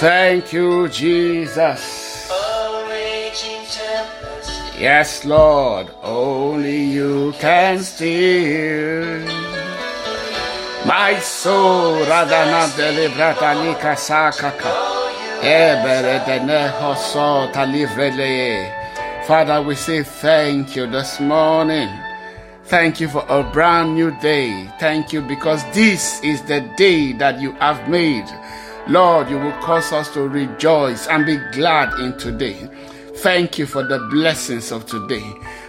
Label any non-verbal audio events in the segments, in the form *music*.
Thank you, Jesus. Yes, Lord, only you can still. My soul, Radana delibrata nika sakaka. Ebere dene hoso talivrele. Father, we say thank you this morning. Thank you for a brand new day. Thank you because this is the day that you have made. Lord, you will cause us to rejoice and be glad in today. Thank you for the blessings of today.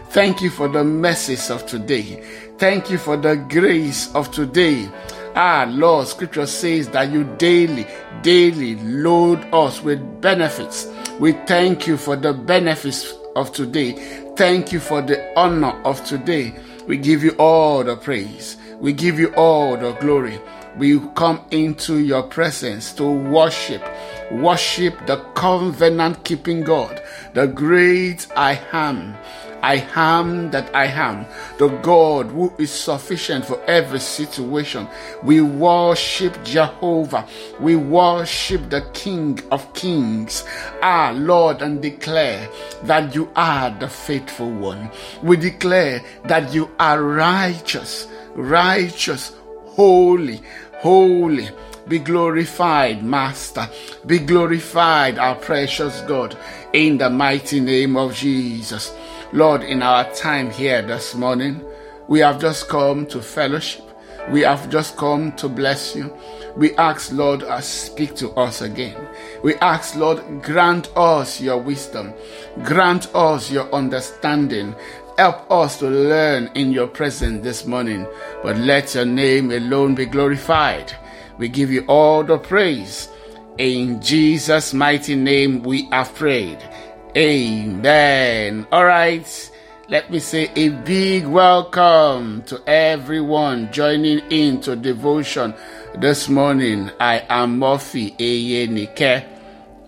Thank you for the mercies of today. Thank you for the grace of today. Ah, Lord, scripture says that you daily, daily load us with benefits. We thank you for the benefits of today. Thank you for the honor of today. We give you all the praise. We give you all the glory. We come into your presence to worship, worship the covenant keeping God, the great I am. I am that I am, the God who is sufficient for every situation. We worship Jehovah. We worship the King of Kings, our Lord, and declare that you are the faithful one. We declare that you are righteous, righteous, holy, holy. Be glorified, Master. Be glorified, our precious God, in the mighty name of Jesus. Lord, in our time here this morning, we have just come to fellowship. We have just come to bless you. We ask, Lord, uh, speak to us again. We ask, Lord, grant us your wisdom, grant us your understanding. Help us to learn in your presence this morning, but let your name alone be glorified. We give you all the praise. In Jesus' mighty name, we are prayed. Amen. All right. Let me say a big welcome to everyone joining in to devotion this morning. I am Murphy Eyenike.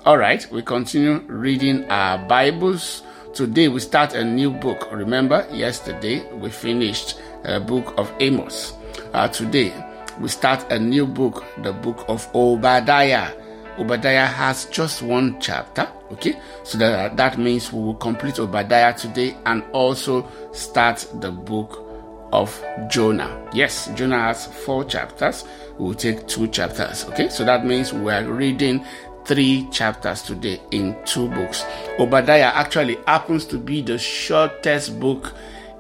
All right, we continue reading our Bibles. Today we start a new book. Remember, yesterday we finished a book of Amos. Uh, today we start a new book, the book of Obadiah. Obadiah has just one chapter, okay? So that, that means we will complete Obadiah today and also start the book of Jonah. Yes, Jonah has four chapters. We will take two chapters, okay? So that means we are reading three chapters today in two books. Obadiah actually happens to be the shortest book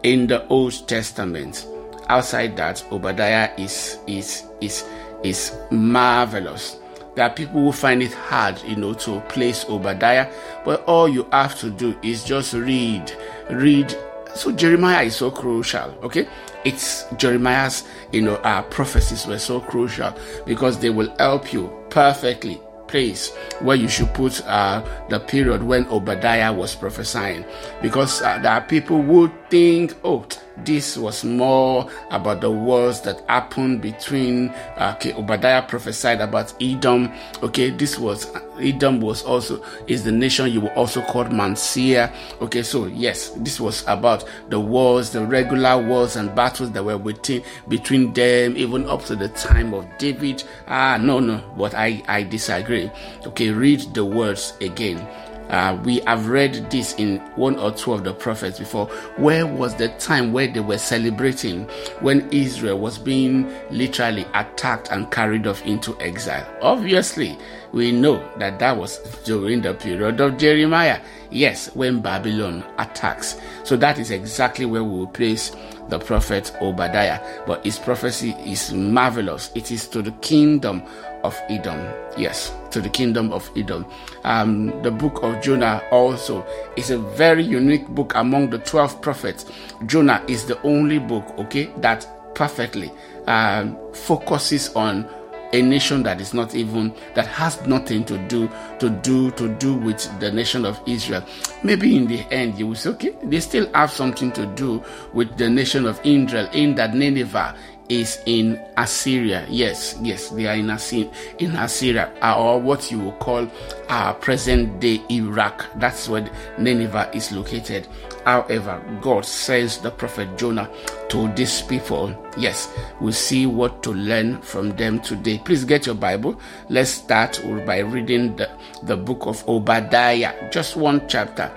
in the Old Testament. Outside that, Obadiah is is is is marvelous. There are people who find it hard, you know, to place Obadiah, but all you have to do is just read, read. So Jeremiah is so crucial, okay? It's Jeremiah's, you know, uh, prophecies were so crucial because they will help you perfectly place where you should put uh, the period when Obadiah was prophesying. Because uh, there are people who think, oh, this was more about the wars that happened between uh, okay obadiah prophesied about edom. Okay this was edom was also is the nation you will also call Seir. okay so yes this was about the wars the regular wars and battles that were within between them even up to the time of david. Ah no no but i i disagree. Okay read the words again uh, we have read this in one or two of the prophets before. Where was the time where they were celebrating when Israel was being literally attacked and carried off into exile? Obviously, we know that that was during the period of Jeremiah. Yes, when Babylon attacks. So that is exactly where we will place the prophet Obadiah. But his prophecy is marvelous. It is to the kingdom of Edom. Yes, to the kingdom of Edom. Um, the book of Jonah also is a very unique book among the 12 prophets. Jonah is the only book, okay, that perfectly um, focuses on a nation that is not even that has nothing to do to do to do with the nation of Israel. Maybe in the end you will say, okay, they still have something to do with the nation of Israel in that Nineveh is in Assyria. Yes, yes, they are in Assyria, in Assyria, uh, or what you will call our present day Iraq. That's where Nineveh is located. However, God sends the prophet Jonah to these people. Yes, we'll see what to learn from them today. Please get your Bible. Let's start by reading the, the book of Obadiah, just one chapter.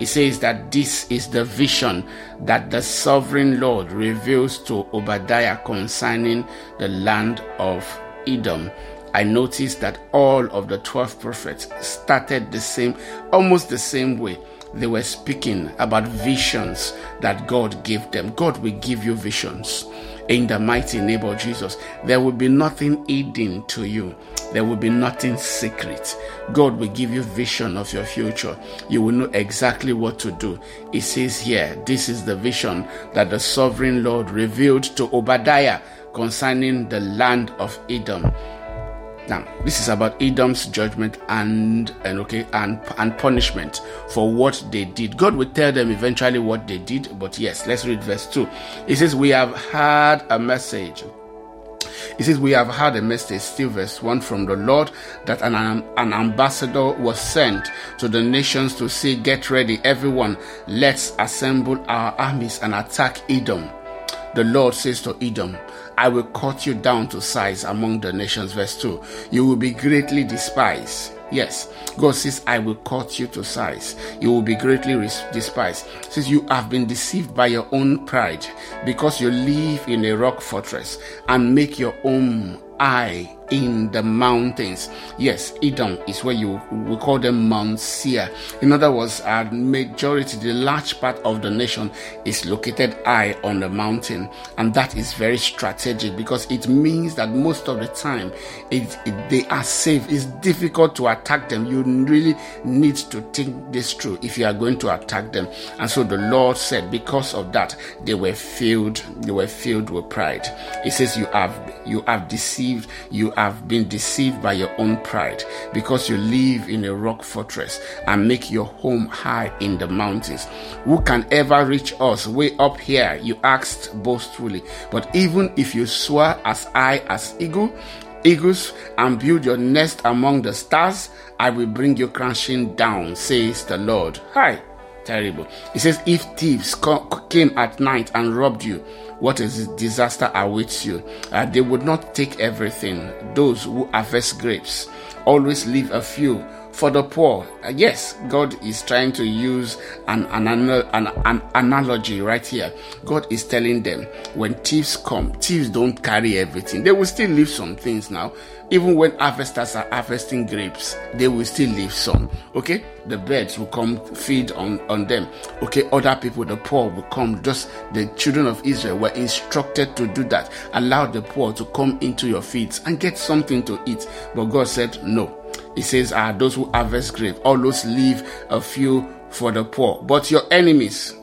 It says that this is the vision that the sovereign Lord reveals to Obadiah concerning the land of Edom. I noticed that all of the 12 prophets started the same, almost the same way. They were speaking about visions that God gave them. God will give you visions in the mighty name of Jesus. There will be nothing hidden to you. There will be nothing secret. God will give you vision of your future. You will know exactly what to do. It says here, this is the vision that the sovereign Lord revealed to Obadiah concerning the land of Edom. Now, this is about Edom's judgment and and okay and and punishment for what they did. God will tell them eventually what they did, but yes, let's read verse 2. It says, We have heard a message. It says, We have heard a message, still verse 1 from the Lord, that an, an ambassador was sent to the nations to say, Get ready, everyone, let's assemble our armies and attack Edom. The Lord says to Edom, I will cut you down to size among the nations. Verse 2. You will be greatly despised. Yes, God says, I will cut you to size. You will be greatly despised. Since you have been deceived by your own pride because you live in a rock fortress and make your own eye in the mountains. Yes, Edom is where you we call them Mount Seir. In other words, a majority, the large part of the nation is located high on the mountain, and that is very strategic because it means that most of the time it, it, they are safe. It's difficult to attack them. You really need to think this through if you are going to attack them. And so the Lord said, because of that, they were filled. They were filled with pride. He says, "You have you have deceived. You." have been deceived by your own pride because you live in a rock fortress and make your home high in the mountains. Who can ever reach us way up here? You asked boastfully. But even if you soar as high as eagle, eagles and build your nest among the stars, I will bring you crashing down, says the Lord. Hi terrible. He says, If thieves came at night and robbed you, what is disaster awaits you? Uh, they would not take everything. Those who harvest grapes always leave a few for the poor. Uh, yes, God is trying to use an, an, an, an, analogy right here. God is telling them when thieves come, thieves don't carry everything. They will still leave some things now. Even when harvesters are harvesting grapes, they will still leave some. Okay? The birds will come feed on, on them. Okay? Other people, the poor will come. Just the children of Israel were instructed to do that. Allow the poor to come into your fields and get something to eat. But God said, no he says, Ah, those who harvest grape, always leave a few for the poor. But your enemies,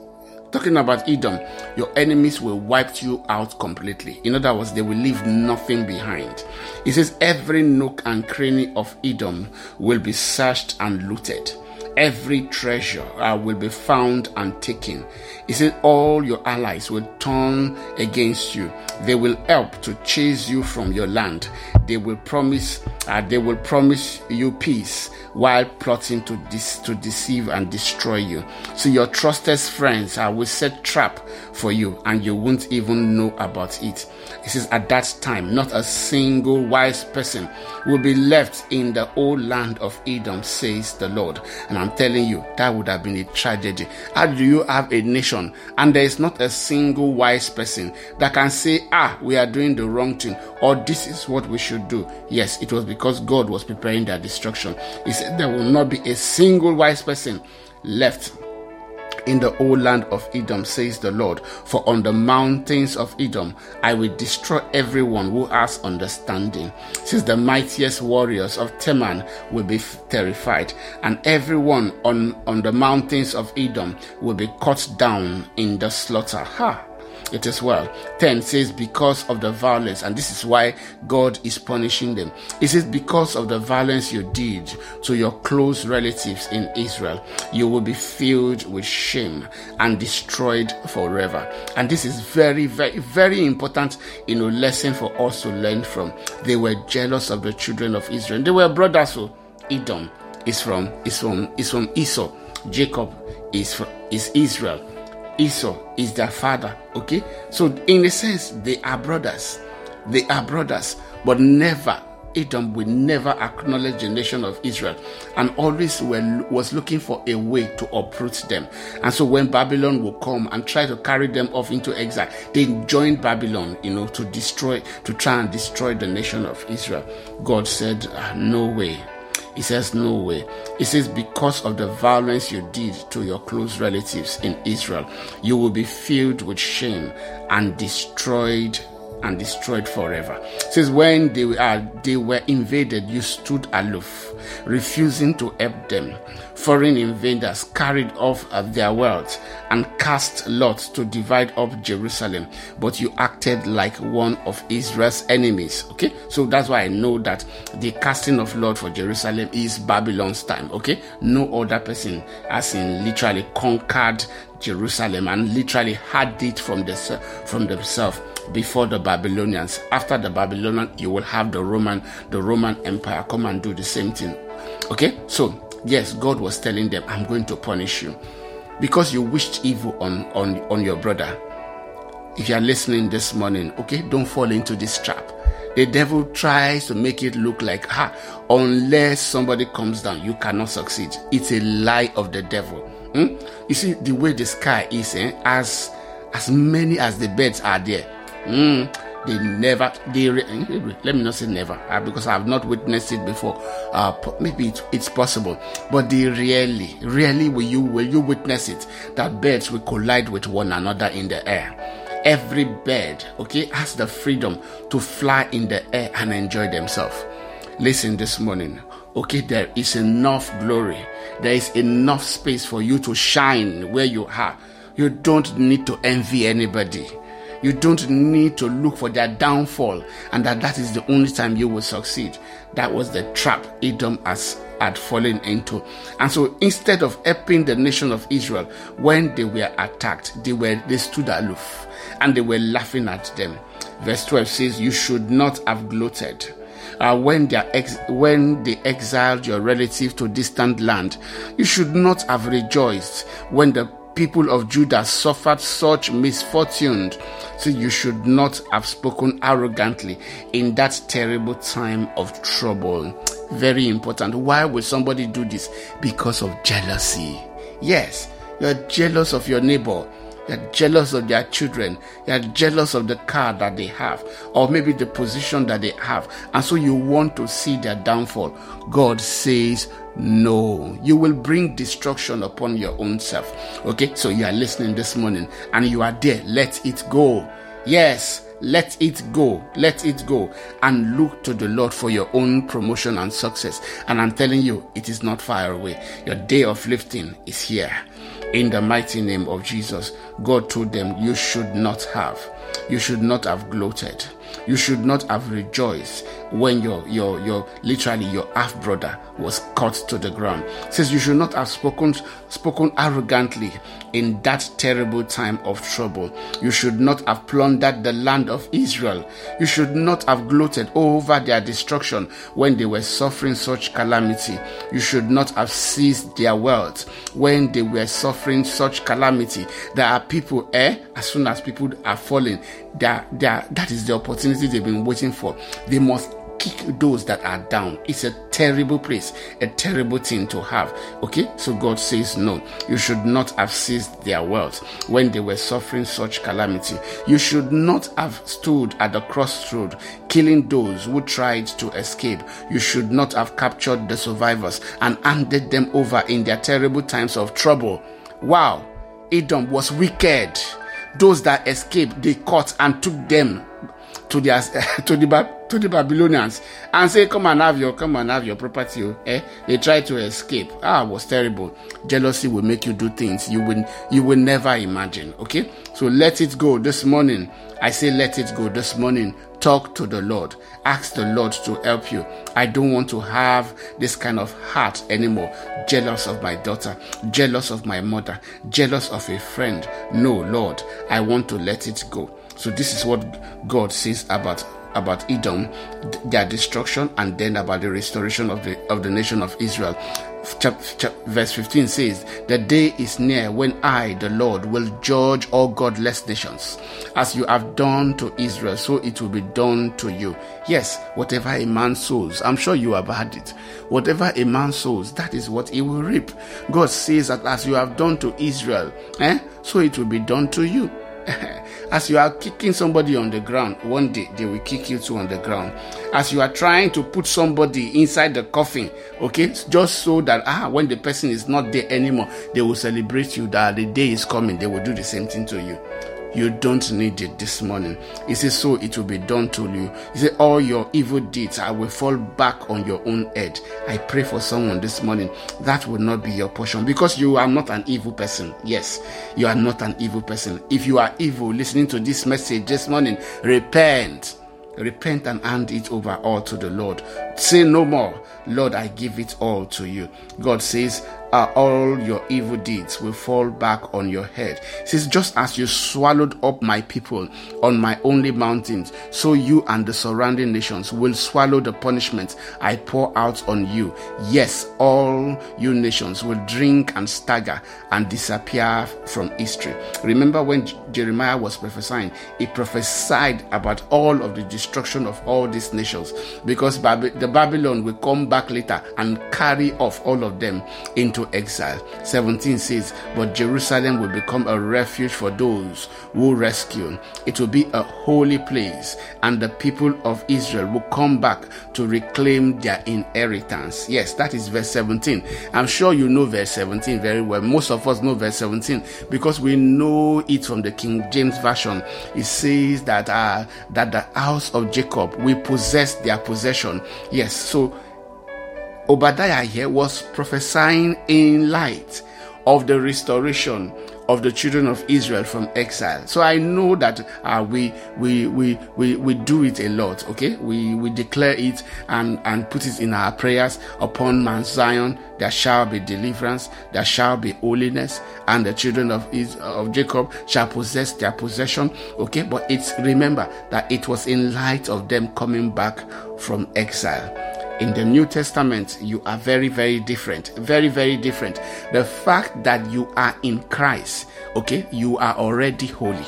talking about Edom, your enemies will wipe you out completely. In other words, they will leave nothing behind. He says, Every nook and cranny of Edom will be searched and looted every treasure uh, will be found and taken. He said, All your allies will turn against you. They will help to chase you from your land. They will promise, uh, they will promise you peace while plotting to, to deceive and destroy you. So your trusted friends uh, will set trap for you and you won't even know about it. He says, At that time, not a single wise person will be left in the old land of Edom, says the Lord. And I'm telling you, that would have been a tragedy. How do you have a nation and there is not a single wise person that can say, Ah, we are doing the wrong thing, or this is what we should do? Yes, it was because God was preparing their destruction. He said, There will not be a single wise person left in the old land of Edom, says the Lord. For on the mountains of Edom I will destroy everyone who has understanding. Since the mightiest warriors of Teman will be terrified, and everyone on, on the mountains of Edom will be cut down in the slaughter. Ha! It is well. 10 says, Because of the violence, and this is why God is punishing them. It says, Because of the violence you did to your close relatives in Israel, you will be filled with shame and destroyed forever. And this is very, very, very important, you know, lesson for us to learn from. They were jealous of the children of Israel. They were brothers. So Edom is from is from is from Esau. Jacob is from, is Israel. Esau is their father. Okay, so in a sense, they are brothers. They are brothers, but never Edom will never acknowledge the nation of Israel and always were, was looking for a way to uproot them. And so when Babylon will come and try to carry them off into exile, they joined Babylon, you know, to destroy, to try and destroy the nation of Israel. God said, ah, No way. He says, No way. He says, Because of the violence you did to your close relatives in Israel, you will be filled with shame and destroyed and destroyed forever. Says when they were uh, they were invaded, you stood aloof, refusing to help them. Foreign invaders carried off uh, their wealth and cast lots to divide up Jerusalem, but you acted like one of Israel's enemies. Okay, so that's why I know that the casting of lot for Jerusalem is Babylon's time. Okay, no other person has in literally conquered Jerusalem and literally had it from the from themselves before the Babylonians. After the Babylonian, you will have the Roman the Roman Empire come and do the same thing. Okay, so yes, God was telling them, I'm going to punish you because you wished evil on, on, on your brother. If you are listening this morning, okay, don't fall into this trap. The devil tries to make it look like, ha, unless somebody comes down, you cannot succeed. It's a lie of the devil. Hmm? You see, the way the sky is, eh, as as many as the birds are there, hmm, they never they let me not say never uh, because i have not witnessed it before. Uh, maybe it, it's possible. But they rarely rarely will you will you witness it? That birds will collide with one another in the air. Every bird okay has the freedom to fly in the air and enjoy themselves. Listen this morning okay there is enough glory. There is enough space for you to shine where you are. You don't need to envy anybody you don't need to look for their downfall and that that is the only time you will succeed. That was the trap Edom has had fallen into. And so instead of helping the nation of Israel when they were attacked, they were they stood aloof and they were laughing at them. Verse 12 says, You should not have gloated. Uh, when, they ex- when they exiled your relative to distant land, you should not have rejoiced when the people of Judah suffered such misfortune. So you should not have spoken arrogantly in that terrible time of trouble. Very important. Why would somebody do this? Because of jealousy. Yes, you're jealous of your neighbor. You're jealous of their children. They're jealous of the car that they have, or maybe the position that they have. And so you want to see their downfall. God says, no, you will bring destruction upon your own self. Okay, so you are listening this morning and you are there. Let it go. Yes, let it go. Let it go. And look to the Lord for your own promotion and success. And I'm telling you, it is not far away. Your day of lifting is here. In the mighty name of Jesus, God told them, You should not have. You should not have gloated. You should not have rejoiced when your your your literally your half brother was cut to the ground. It says you should not have spoken spoken arrogantly in that terrible time of trouble. You should not have plundered the land of Israel. You should not have gloated over their destruction when they were suffering such calamity. You should not have seized their wealth when they were suffering such calamity. There are people, eh? As soon as people are falling, that that is the opportunity they've been waiting for. They must kick those that are down. It's a terrible place, a terrible thing to have. Okay, so God says, No, you should not have seized their wealth when they were suffering such calamity. You should not have stood at the crossroad killing those who tried to escape. You should not have captured the survivors and handed them over in their terrible times of trouble. Wow, Edom was wicked. Those that escaped, they caught and took them to their *laughs* to the to the Babylonians and say, Come and have your come and have your property. oh." Eh? They try to escape. Ah, was terrible. Jealousy will make you do things you will you will never imagine. Okay? So let it go this morning. I say let it go this morning. Talk to the Lord. Ask the Lord to help you. I don't want to have this kind of heart anymore. Jealous of my daughter, jealous of my mother, jealous of a friend. No, Lord, I want to let it go. So this is what God says about about Edom, their destruction, and then about the restoration of the of the nation of Israel. Verse 15 says, The day is near when I, the Lord, will judge all godless nations. As you have done to Israel, so it will be done to you. Yes, whatever a man sows, I'm sure you have heard it. Whatever a man sows, that is what he will reap. God says that as you have done to Israel, eh, so it will be done to you. *laughs* As you are kicking somebody on the ground, one day they will kick you too on the ground. As you are trying to put somebody inside the coffin, okay, just so that ah, when the person is not there anymore, they will celebrate you that the day is coming, they will do the same thing to you. You don't need it this morning. He says, So it will be done to you. He said, All your evil deeds, I will fall back on your own head. I pray for someone this morning. That will not be your portion because you are not an evil person. Yes, you are not an evil person. If you are evil, listening to this message this morning, repent. Repent and hand it over all to the Lord. Say no more. Lord, I give it all to you. God says, uh, all your evil deeds will fall back on your head. He says, just as you swallowed up my people on my only mountains, so you and the surrounding nations will swallow the punishment I pour out on you. Yes, all you nations will drink and stagger and disappear from history. Remember when J- Jeremiah was prophesying, he prophesied about all of the destruction of all these nations because Bab- the Babylon will come back later and carry off all of them into exile. 17 says, But Jerusalem will become a refuge for those who rescue. It will be a holy place, and the people of Israel will come back to reclaim their inheritance. Yes, that is verse 17. I'm sure you know verse 17 very well. Most of us know verse 17 because we know it from the King James Version. It says that uh, that the house of Jacob will possess their possession. Yes, so Obadiah here was prophesying in light of the restoration of the children of Israel from exile. So I know that uh, we, we we we we do it a lot. Okay, we we declare it and and put it in our prayers upon Mount Zion. There shall be deliverance. There shall be holiness, and the children of of Jacob shall possess their possession. Okay, but it's remember that it was in light of them coming back from exile in the New Testament, you are very, very different. Very, very different. The fact that you are in Christ, okay, you are already holy.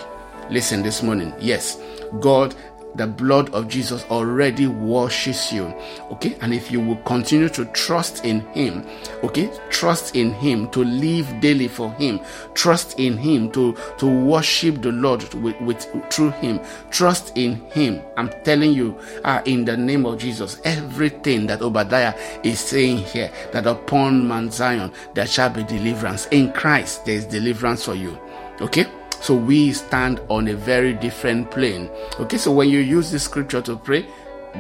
Listen this morning. Yes, God, the blood of Jesus already washes you, okay, and if you will continue to trust in Him, okay, trust in Him to live daily for Him, trust in Him to to worship the Lord with, with through Him, trust in Him. I'm telling you, uh, in the name of Jesus, everything that Obadiah is saying here, that upon Mount Zion there shall be deliverance. In Christ, there is deliverance for you. Okay? So we stand on a very different plane. Okay, so when you use this scripture to pray,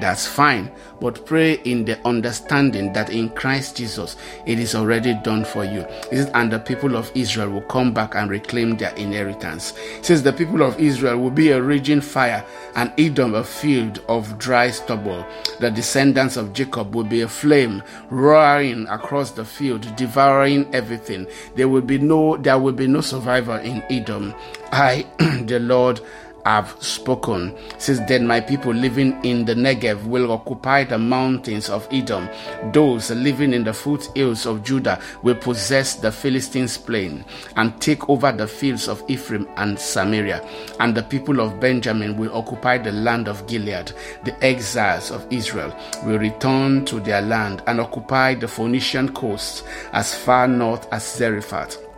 that's fine. But pray in the understanding that in Christ Jesus it is already done for you. Says, and the people of Israel will come back and reclaim their inheritance. It says the people of Israel will be a raging fire, and Edom a field of dry stubble. The descendants of Jacob will be a flame roaring across the field, devouring everything. There will be no there will be no survivor in Edom. I, *clears throat* the Lord, have spoken. Since then, my people living in the Negev will occupy the mountains of Edom. Those living in the foothills of Judah will possess the Philistines' plain and take over the fields of Ephraim and Samaria. And the people of Benjamin will occupy the land of Gilead. The exiles of Israel will return to their land and occupy the Phoenician coast as far north as Zarephath.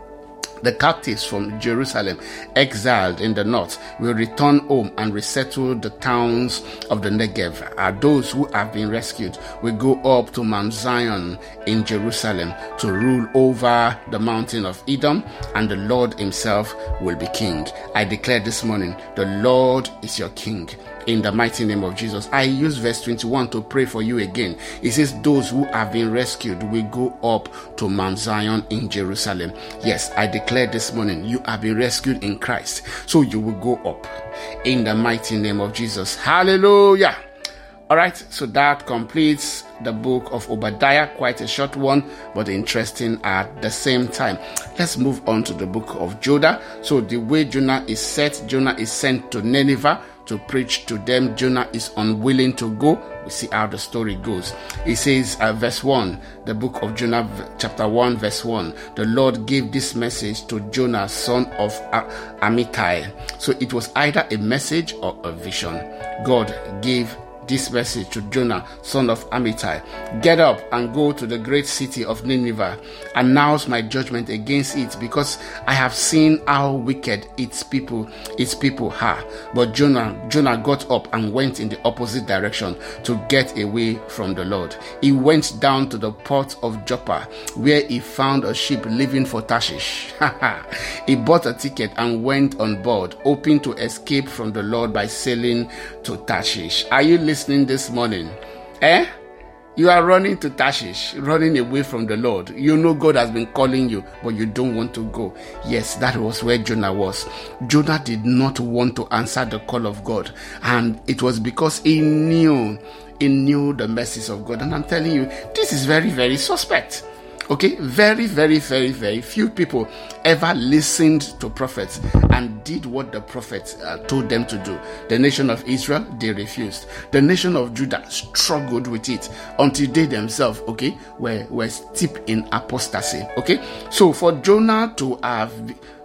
The captives from Jerusalem, exiled in the north, will return home and resettle the towns of the Negev. And those who have been rescued will go up to Mount Zion in Jerusalem to rule over the mountain of Edom, and the Lord Himself will be king. I declare this morning, the Lord is your king. In the mighty name of Jesus. I use verse 21 to pray for you again. It says, Those who have been rescued will go up to Mount Zion in Jerusalem. Yes, I declare this morning, you have been rescued in Christ. So you will go up in the mighty name of Jesus. Hallelujah. All right, so that completes the book of Obadiah, quite a short one, but interesting at the same time. Let's move on to the book of Jonah. So, the way Jonah is set, Jonah is sent to Nineveh to preach to them. Jonah is unwilling to go. We see how the story goes. It says, uh, verse 1, the book of Jonah, chapter 1, verse 1. The Lord gave this message to Jonah, son of Amittai. So it was either a message or a vision. God gave this message to Jonah, son of Amittai Get up and go to the great city of Nineveh, announce my judgment against it, because I have seen how wicked its people its people are. But Jonah Jonah got up and went in the opposite direction to get away from the Lord. He went down to the port of Joppa, where he found a ship leaving for Tarshish. *laughs* he bought a ticket and went on board, hoping to escape from the Lord by sailing to Tarshish. Are you listening? this morning, eh? You are running to Tarshish, running away from the Lord. You know God has been calling you, but you don't want to go. Yes, that was where Jonah was. Jonah did not want to answer the call of God, and it was because he knew, he knew the mercies of God. And I'm telling you, this is very, very suspect. Okay, very, very, very, very few people ever listened to prophets and did what the prophets uh, told them to do. The nation of Israel, they refused. The nation of Judah struggled with it until they themselves, okay, were, were steeped in apostasy. Okay, so for Jonah to have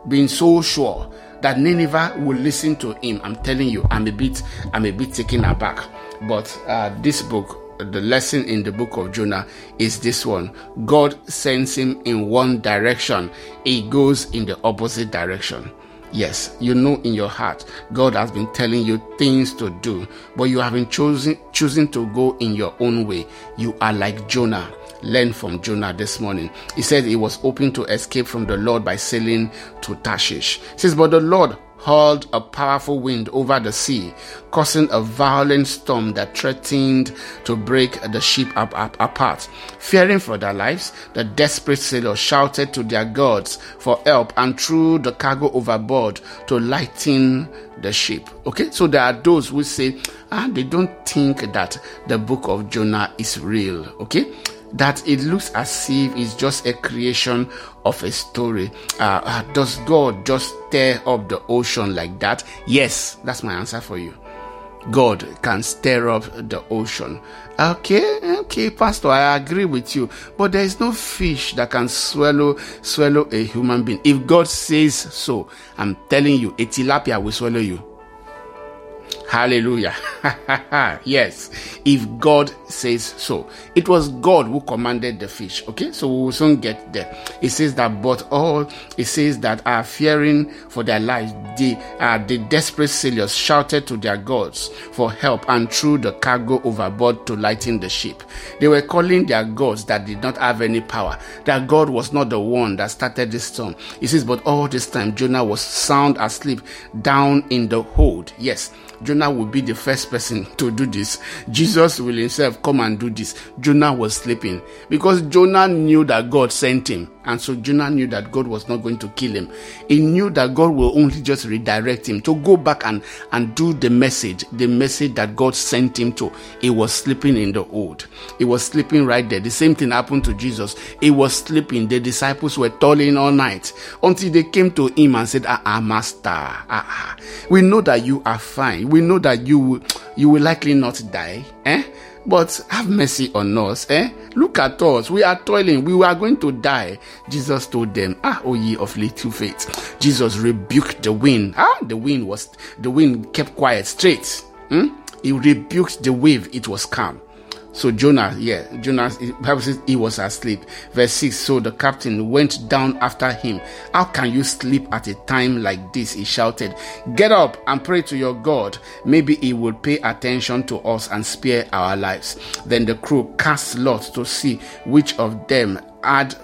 been so sure that Nineveh will listen to him, I'm telling you, I'm a bit, I'm a bit taken aback. But uh, this book the lesson in the book of Jonah is this one God sends him in one direction, he goes in the opposite direction. Yes, you know in your heart God has been telling you things to do, but you haven't chosen choosing to go in your own way. You are like Jonah. Learn from Jonah this morning. He said he was hoping to escape from the Lord by sailing to Tarshish. He says, but the Lord hurled a powerful wind over the sea, causing a violent storm that threatened to break the ship up, up, apart. Fearing for their lives, the desperate sailors shouted to their gods for help and threw the cargo overboard to lighten the ship. Okay, so there are those who say, ah, they don't think that the book of Jonah is real. Okay, that it looks as if it's just a creation of a story. Uh, uh, does God just stir up the ocean like that? Yes, that's my answer for you. God can stir up the ocean. Okay, okay, Pastor, I agree with you. But there is no fish that can swallow swallow a human being. If God says so, I'm telling you, a tilapia will swallow you. Hallelujah. *laughs* yes, if God says so. It was God who commanded the fish. Okay, so we will soon get there. It says that, but all it says that are fearing for their lives, the uh, the desperate sailors shouted to their gods for help and threw the cargo overboard to lighten the ship. They were calling their gods that did not have any power. Their God was not the one that started this storm. It says, but all this time Jonah was sound asleep down in the hold. Yes Jonah will be the first person to do this. Jesus will himself come and do this. Jonah was sleeping because Jonah knew that God sent him. And so Jonah knew that God was not going to kill him. He knew that God will only just redirect him to go back and, and do the message, the message that God sent him to. He was sleeping in the old. He was sleeping right there. The same thing happened to Jesus. He was sleeping. The disciples were toiling all night until they came to him and said, Ah, ah Master, ah, ah. we know that you are fine. We know that you, you will likely not die. Eh? But have mercy on us, eh? Look at us. We are toiling. We are going to die. Jesus told them, Ah, O ye of little faith. Jesus rebuked the wind. Ah, the wind was, the wind kept quiet straight. Hmm? He rebuked the wave. It was calm. So Jonah, yeah, Jonah, Bible says he was asleep. Verse 6, so the captain went down after him. How can you sleep at a time like this? He shouted, Get up and pray to your God. Maybe he will pay attention to us and spare our lives. Then the crew cast lots to see which of them had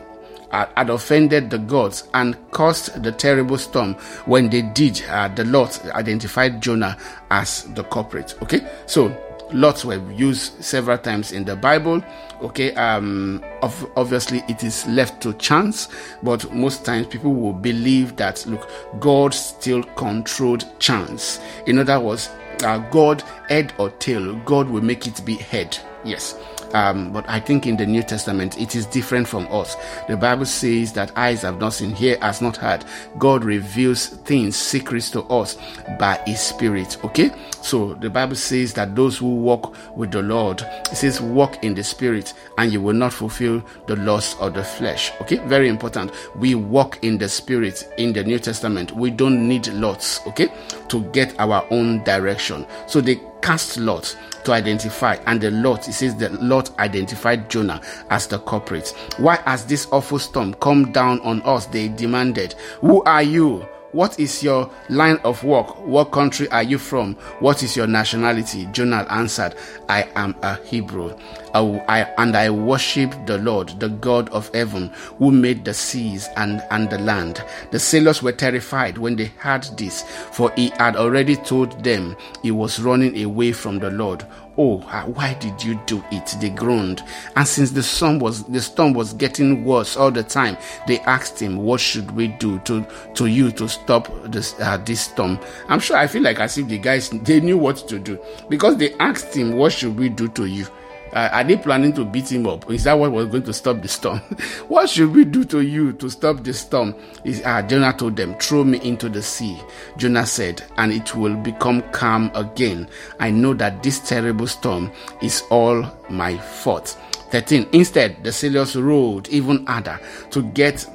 had offended the gods and caused the terrible storm. When they did, uh, the Lord identified Jonah as the culprit. Okay, so lots were used several times in the Bible. Okay, um, of, obviously it is left to chance, but most times people will believe that look, God still controlled chance. In other words, uh, God head or tail, God will make it be head. Yes. Um, but I think in the New Testament it is different from us. The Bible says that eyes have not seen, ear has not heard. God reveals things, secrets to us by His Spirit. Okay, so the Bible says that those who walk with the Lord, it says, walk in the Spirit, and you will not fulfill the lust of the flesh. Okay, very important. We walk in the Spirit in the New Testament. We don't need lots. Okay, to get our own direction. So they cast lots to identify, and the Lot, it says the Lot identified Jonah as the culprit. Why has this awful storm come down on us? They demanded. Who are you? What is your line of work? What country are you from? What is your nationality? Jonah answered, I am a Hebrew. I, and I worship the Lord, the God of heaven, who made the seas and, and the land. The sailors were terrified when they heard this, for he had already told them he was running away from the Lord. Oh, why did you do it? They groaned. And since the storm was the storm was getting worse all the time, they asked him, "What should we do to to you to stop this uh, this storm?" I'm sure I feel like as if the guys they knew what to do because they asked him, "What should we do to you?" Uh, are they planning to beat him up? Is that what was going to stop the storm? *laughs* what should we do to you to stop the storm? Is, uh, Jonah told them, Throw me into the sea. Jonah said, And it will become calm again. I know that this terrible storm is all my fault. 13. Instead, the sailors rowed even harder to get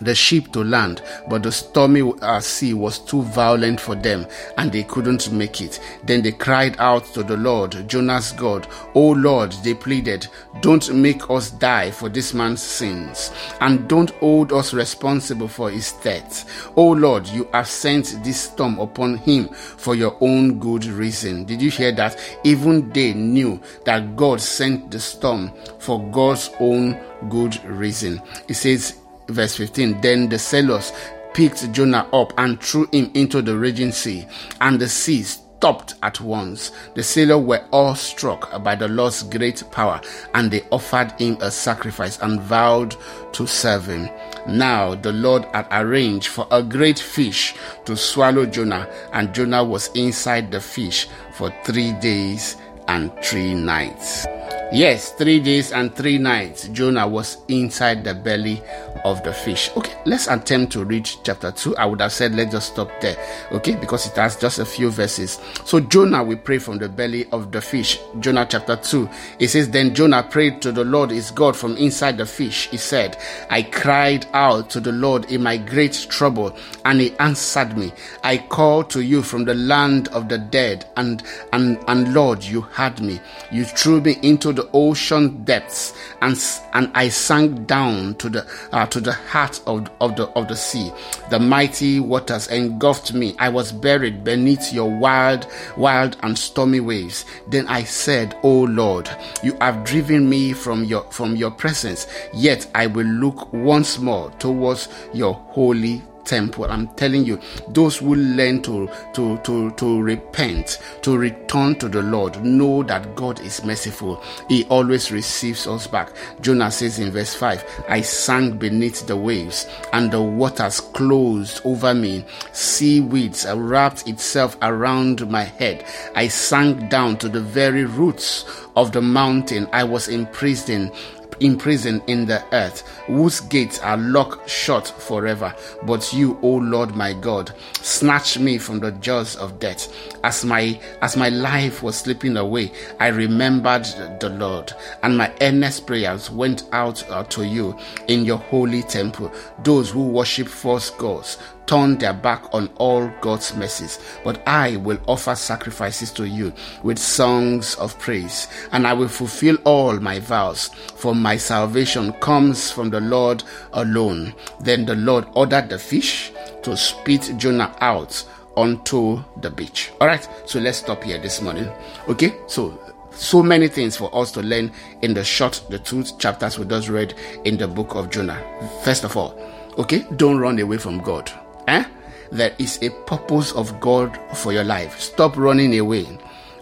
the ship to land, but the stormy uh, sea was too violent for them and they couldn't make it. Then they cried out to the Lord, Jonah's God. Oh Lord, they pleaded, don't make us die for this man's sins and don't hold us responsible for his death. Oh Lord, you have sent this storm upon him for your own good reason. Did you hear that? Even they knew that God sent the storm for God's own good reason. It says, verse 15 then the sailors picked jonah up and threw him into the raging sea and the sea stopped at once. The sailors were all struck by the lord's great power and they offered him a sacrifice and vowed to serve him. Now the lord had arranged for a great fish to swallow jonah and jonah was inside the fish for three days and three nights Yes, three days and three nights, Jonah was inside the belly of the fish. Okay, let's attempt to read chapter 2. I would have said let's just stop there, okay, because it has just a few verses. So, Jonah, we pray from the belly of the fish. Jonah chapter 2, it says, Then Jonah prayed to the Lord his God from inside the fish. He said, I cried out to the Lord in my great trouble, and he answered me. I called to you from the land of the dead, and and and Lord, you heard me. You threw me into the ocean depths, and and I sank down to the uh, to the heart of, of the of the sea. The mighty waters engulfed me. I was buried beneath your wild, wild and stormy waves. Then I said, "O Lord, you have driven me from your from your presence. Yet I will look once more towards your holy temple. I'm telling you, those who learn to, to, to, to repent, to return to the Lord, know that God is merciful. He always receives us back. Jonah says in verse 5, I sank beneath the waves and the waters closed over me. Seaweeds wrapped itself around my head. I sank down to the very roots of the mountain. I was imprisoned imprisoned in the earth, whose gates are locked shut forever. But you, O Lord my God, snatched me from the jaws of death. As my as my life was slipping away, I remembered the Lord, and my earnest prayers went out uh, to you in your holy temple. Those who worship false gods turn their back on all God's mercies. But I will offer sacrifices to you with songs of praise, and I will fulfill all my vows, for my salvation comes from the Lord alone. Then the Lord ordered the fish to spit Jonah out onto the beach. All right, so let's stop here this morning. Okay, so so many things for us to learn in the short, the two chapters we just read in the book of Jonah. First of all, okay, don't run away from God. Eh? There is a purpose of God for your life. Stop running away.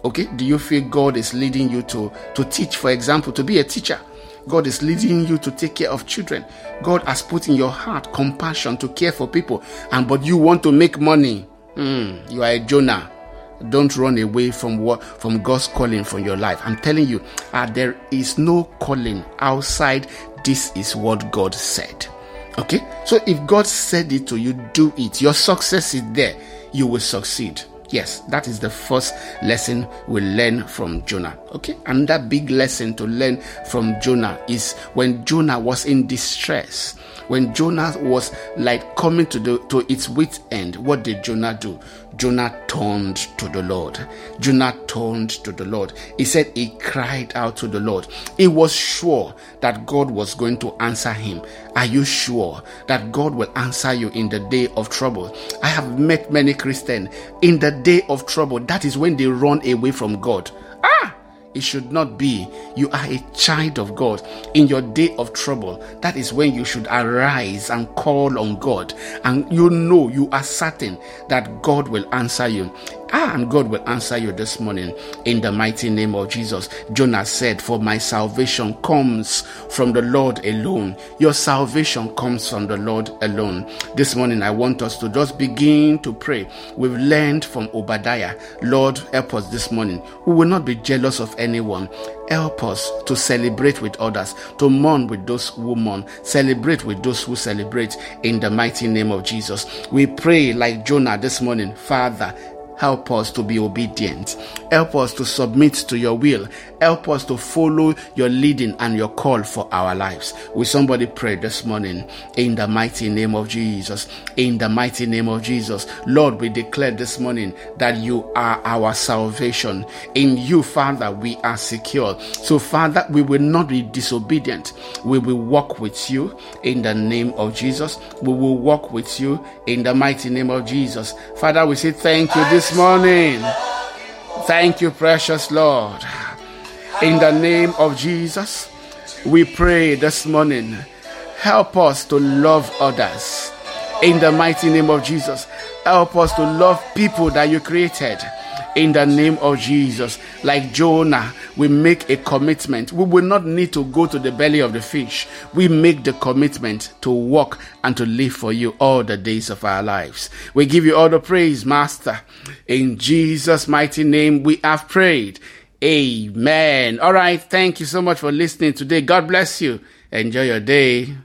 Okay, do you feel God is leading you to to teach, for example, to be a teacher? God is leading you to take care of children. God has put in your heart compassion to care for people, and but you want to make money. Mm, you are a Jonah. Don't run away from what from God's calling for your life. I'm telling you, uh, there is no calling outside. This is what God said. Okay, so if God said it to you, do it. Your success is there. You will succeed. Yes, that is the first lesson we learn from Jonah. Okay, and that big lesson to learn from Jonah is when Jonah was in distress when Jonah was like coming to the to its wit end, what did Jonah do? Jonah turned to the Lord. Jonah turned to the Lord. He said he cried out to the Lord. He was sure that God was going to answer him. Are you sure that God will answer you in the day of trouble? I have met many Christians in the day of trouble. That is when they run away from God. It should not be. You are a child of God. In your day of trouble, that is when you should arise and call on God. And you know, you are certain that God will answer you. Ah, and God will answer you this morning in the mighty name of Jesus. Jonah said, For my salvation comes from the Lord alone. Your salvation comes from the Lord alone. This morning, I want us to just begin to pray. We've learned from Obadiah. Lord, help us this morning. We will not be jealous of anyone. Help us to celebrate with others, to mourn with those who mourn, celebrate with those who celebrate in the mighty name of Jesus. We pray like Jonah this morning, Father Help us to be obedient. Help us to submit to your will. Help us to follow your leading and your call for our lives. Will somebody pray this morning in the mighty name of Jesus? In the mighty name of Jesus. Lord, we declare this morning that you are our salvation. In you, Father, we are secure. So, Father, we will not be disobedient. We will walk with you in the name of Jesus. We will walk with you in the mighty name of Jesus. Father, we say thank you this this morning. Thank you, precious Lord. In the name of Jesus, we pray this morning. Help us to love others. In the mighty name of Jesus, help us to love people that you created in the name of Jesus. Like Jonah, we make a commitment. We will not need to go to the belly of the fish. We make the commitment to walk and to live for you all the days of our lives. We give you all the praise, Master. In Jesus' mighty name, we have prayed. Amen. All right. Thank you so much for listening today. God bless you. Enjoy your day.